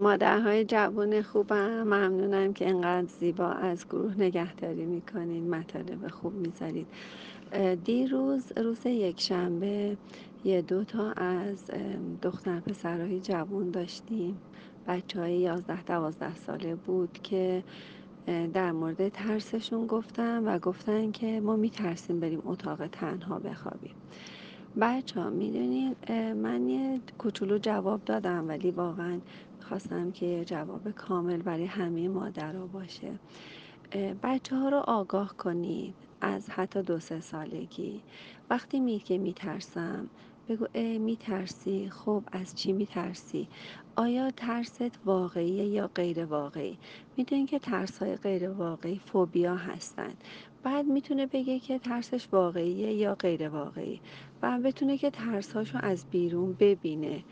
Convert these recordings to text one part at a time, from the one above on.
مادرهای جوان خوبم ممنونم که انقدر زیبا از گروه نگهداری می‌کنین مطالب خوب می‌ذارید. دیروز روز یکشنبه یه دو تا از دختر پسرهای جوان داشتیم. بچه های یازده دوازده ساله بود که در مورد ترسشون گفتم و گفتن که ما میترسیم بریم اتاق تنها بخوابیم. بچه ها می‌دونین من یه کوچولو جواب دادم ولی واقعا خواستم که جواب کامل برای همه مادرها باشه. بچه ها رو آگاه کنید از حتی دو سه سالگی. وقتی می که میترسم بگو ای میترسی؟ خب از چی میترسی؟ آیا ترست واقعیه یا غیر واقعی؟ می‌دونین که ترس های غیر واقعی فوبیا هستن. بعد می‌تونه بگه که ترسش واقعیه یا غیر واقعی و بتونه که ترساشو از بیرون ببینه.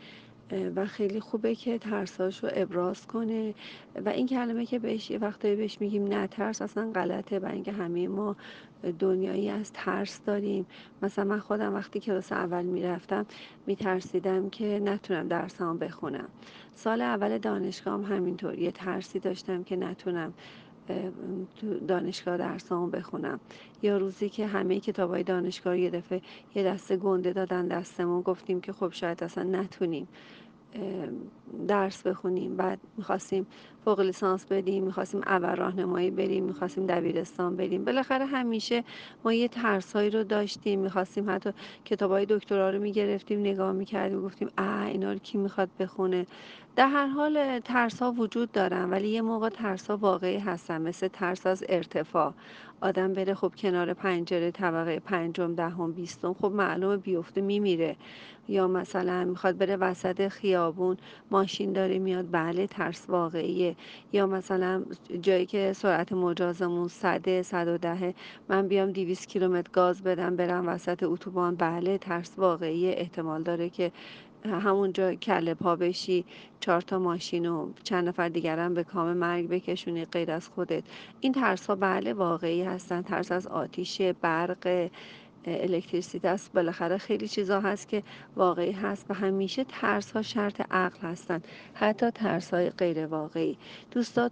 و خیلی خوبه که ترساشو ابراز کنه و این کلمه که بهش یه وقتایی بهش میگیم نه ترس اصلا غلطه برای اینکه همه ما دنیایی از ترس داریم. مثلا من خودم وقتی کلاس اول می‌رفتم میترسیدم که نتونم درسامو بخونم. سال اول دانشگاه هم همینطور یه ترسی داشتم که نتونم تو دانشگاه درسامو بخونم. یا روزی که همه کتابای دانشگاه یه دفعه یه دسته گنده دادن دستمون گفتیم که خب شاید اصلا نتونیم. درس بخونیم بعد می‌خواستیم فوق لیسانس بدیم می‌خواستیم اول راهنمایی بریم می‌خواستیم دبیرستان بریم. بالاخره همیشه ما یه ترسایی رو داشتیم می‌خواستیم حتی کتاب های دکترا رو می‌گرفتیم نگاه می‌کردیم گفتیم اه اینا رو کی می‌خواد بخونه؟ در هر حال ترس ها وجود دارن ولی یه موقع ترس ها واقعی هستن مثل ترس از ارتفاع. آدم بره خب کنار پنجره طبقه پنجم دهم بیستم خب معلومه بیفته میمیره. یا مثلا می‌خواد بره وسط خیابون ماشین داره میاد بله ترس واقعیه. یا مثلا جایی که سرعت مجازمون صده صد و دهه من بیام دیویس کیلومتر گاز بدم برم وسط اتوبان بله ترس واقعیه. احتمال داره که همونجا کله پا بشی چهار تا ماشین و چند نفر دیگرم به کام مرگ بکشونی غیر از خودت. این ترس ها بله واقعی هستن. ترس از آتیش برق الکتریسیته است. بالاخره خیلی چیزا هست که واقعی هست و همیشه ترس ها شرط عقل هستن. حتی ترس های غیر واقعی. دوستان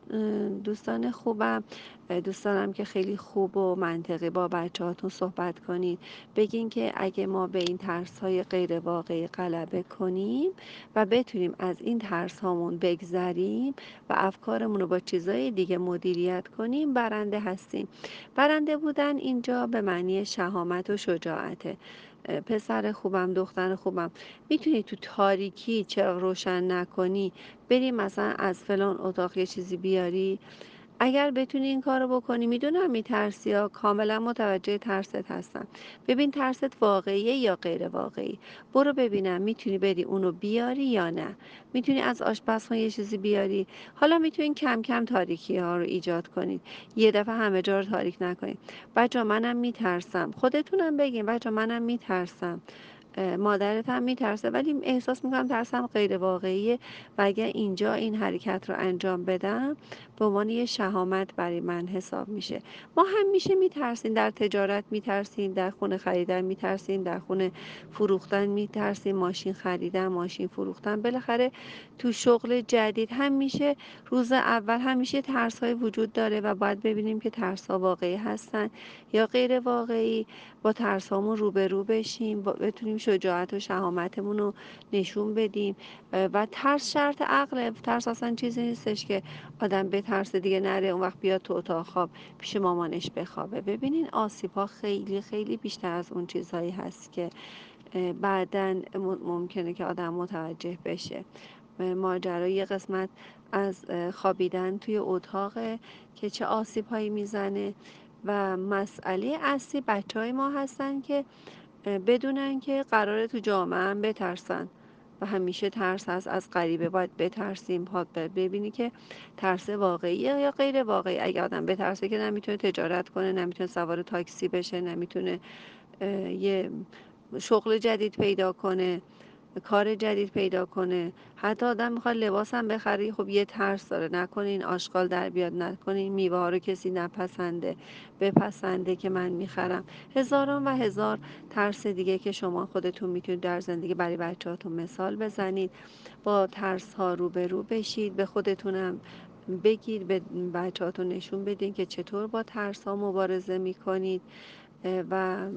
دوستان خوبم دوست دارم که خیلی خوب و منطقی با بچه هاتون صحبت کنید بگین که اگه ما به این ترس های غیر واقعی غلبه کنیم و بتونیم از این ترس هامون بگذریم و افکارمون رو با چیزای دیگه مدیریت کنیم برنده هستیم. برنده بودن اینجا به معنی شهامت و شجاعته. پسر خوبم دختر خوبم می‌تونی تو تاریکی چراغ روشن نکنی؟ بری مثلا از فلان اتاق یه چیزی بیاری؟ اگر بتونی این کارو بکنی می‌دونم میترسی ها کاملا متوجه ترست هستم. ببین ترست واقعیه یا غیر واقعی؟ برو ببینم می‌تونی بری اونو بیاری یا نه. می‌تونی از آشپزخونه یه چیزی بیاری؟ حالا می‌تونین کم کم تاریکی ها رو ایجاد کنید یه دفعه همه جا رو تاریک نکنید بچه منم میترسم. خودتونم بگین بچه منم میترسم. مادرت هم میترسه. ولی احساس می‌کنم ترسم غیر واقعیه و اگر اینجا این حرکت رو انجام بدم به عنوان یه شهامت برای من حساب میشه. ما همیشه میترسیم. در تجارت میترسیم در خونه خریدن میترسیم در خونه فروختن میترسیم ماشین خریدن ماشین فروختن. بالاخره تو شغل جدید همیشه روز اول همیشه ترس های وجود داره و باید ببینیم که ترس ها واقعی هستن یا غیر واقعی. با ترس هامون روبرو بشیم بتونیم شجاعت و شهامتمون رو نشون بدیم. و ترس شرط عقله ترس اصلا چیزی نیستش که آدم به ترس دیگه نره اون وقت بیاد تو اتاق خواب پیش مامانش بخوابه. ببینین آسیب ها خیلی خیلی بیشتر از اون چیزهایی هست که بعدا ممکنه که آدم متوجه بشه. ماجرای یه قسمت از خوابیدن توی اتاق که چه آسیب هایی می‌زنه و مسئله اصلی بچه های ما هستن که بدونن که قراره تو جامعه هم بترسن. و همیشه ترس هست از غریبه باید بترسیم. ها ببینی که ترس واقعیه یا غیر واقعی. اگه آدم بترسه که نمی‌تونه تجارت کنه نمی‌تونه سوار تاکسی بشه نمی‌تونه یه شغل جدید پیدا کنه. کار جدید پیدا کنه. حتی آدم می‌خواد لباس هم بخری خب یه ترس داره. نکنین آشغال در بیاد. نکنین میوه ها رو کسی نپسنده بپسنده که من می‌خرم. هزاران و هزار ترس دیگه که شما خودتون می‌تونید در زندگی برای بچهاتون مثال بزنید. با ترس ها روبرو بشید به خودتونم بگید به بچهاتون نشون بدین که چطور با ترس ها مبارزه می‌کنید. و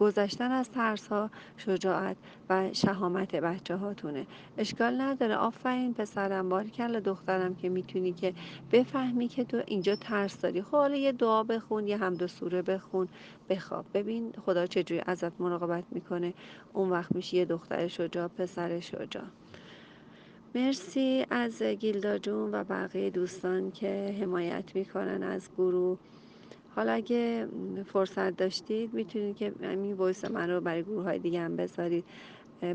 گذشتن از ترس ها شجاعت و شهامت بچه هاتونه اشکال نداره. آفرین پسرم. بارکل دخترم که می‌تونی که بفهمی که تو اینجا ترس داری. خب حالا یه دعا بخون یه حمد و سوره بخون. بخواب. ببین خدا چجوری ازت مراقبت می‌کنه. اون وقت میشه یه دختر شجاع پسر شجاع. مرسی از گیلدا جون و بقیه دوستان که حمایت می‌کنن از گروه. حالا اگه فرصت داشتید می‌تونید که این وایس من رو برای گروه های دیگه هم بذارید.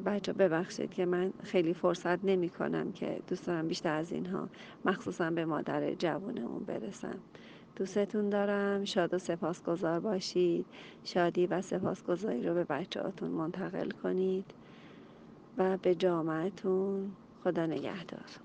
بچه ببخشید که من خیلی فرصت نمی کنم که دوست بیشتر از اینها مخصوصا به مادر جوونمون برسم. دوستتون دارم. شاد و سپاسگزار باشید. شادی و سپاسگزاری رو به بچه هاتون منتقل کنید و به جامعتون خدا نگهدار.